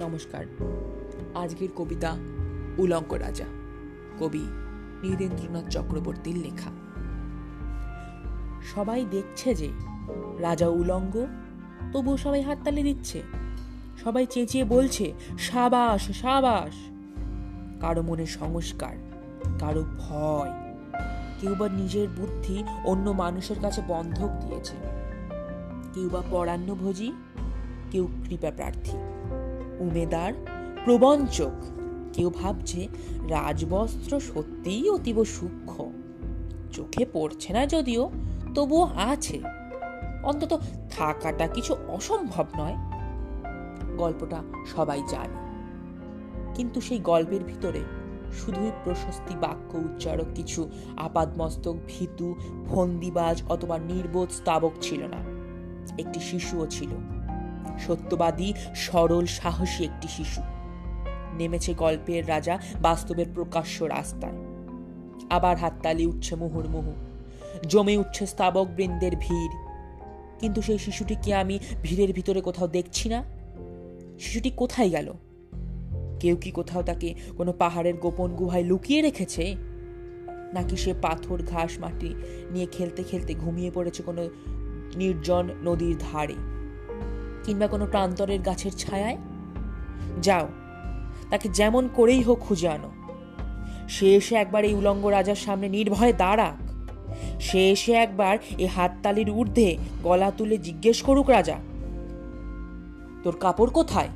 নমস্কার। আজকের কবিতা উলঙ্ক রাজা, কবি নীরেন্দ্রনাথ চক্রবর্তীর লেখা। সবাই দেখছে যে রাজা উলঙ্গ, তবুও সবাই হাততালি দিচ্ছে। সবাই চেঁচিয়ে বলছে, সাবাস সাবাস। কারও মনে সংস্কার, কারও ভয়। কেউ বা নিজের বুদ্ধি অন্য মানুষের কাছে বন্ধক দিয়েছে। কেউ বা পরান্নভোজী, কেউ কৃপা প্রার্থী। উমেদার প্রবঞ্চক কেউ ভাবছে রাজবস্ত্র সত্যিই অতীব সূক্ষ্ম। চোখে পড়ছে না যদিও, তবুও আছে। অন্তত থাকাটা কিছু অসম্ভব নয়। গল্পটা সবাই জানে। কিন্তু সেই গল্পের ভিতরে শুধুই প্রশস্তি বাক্য উচ্চারক কিছু আপাদমস্তক, ভীতু, ফন্দিবাজ অথবা নির্বোধ স্তাবক ছিল না। একটি শিশুও ছিল। সত্যবাদী, সরল, সাহসী একটি শিশু। নেমেছে গল্পের রাজা, বাস্তবের প্রকাশ্য রাস্তায়। আবার হাততালি উঠছে মুহুর্মুহু। জমে উঠছে স্তাবক বৃন্দের ভিড়। কিন্তু সেই শিশুটিকে আমি ভিড়ের ভিতরে কোথাও দেখছি না? শিশুটি কোথায় গেল? কেউ কি কোথাও তাকে কোনো পাহাড়ের গোপন গুহায় লুকিয়ে রেখেছে? নাকি সে পাথর, ঘাস, মাটি নিয়ে খেলতে খেলতে ঘুমিয়ে পড়েছে কোনো নির্জন নদীর ধারে? কিংবা কোনো প্রান্তরের গাছের ছায়ায়? যাও, তাকে যেমন করেই হোক খুঁজে আনো। সে এসে একবার এই উলঙ্গ রাজার সামনে নির্ভয়ে দাঁড়াক। সে এসে একবার এই হাততালির ঊর্ধ্বে গলা তুলে জিজ্ঞেস করুক, রাজা, তোর কাপড় কোথায়?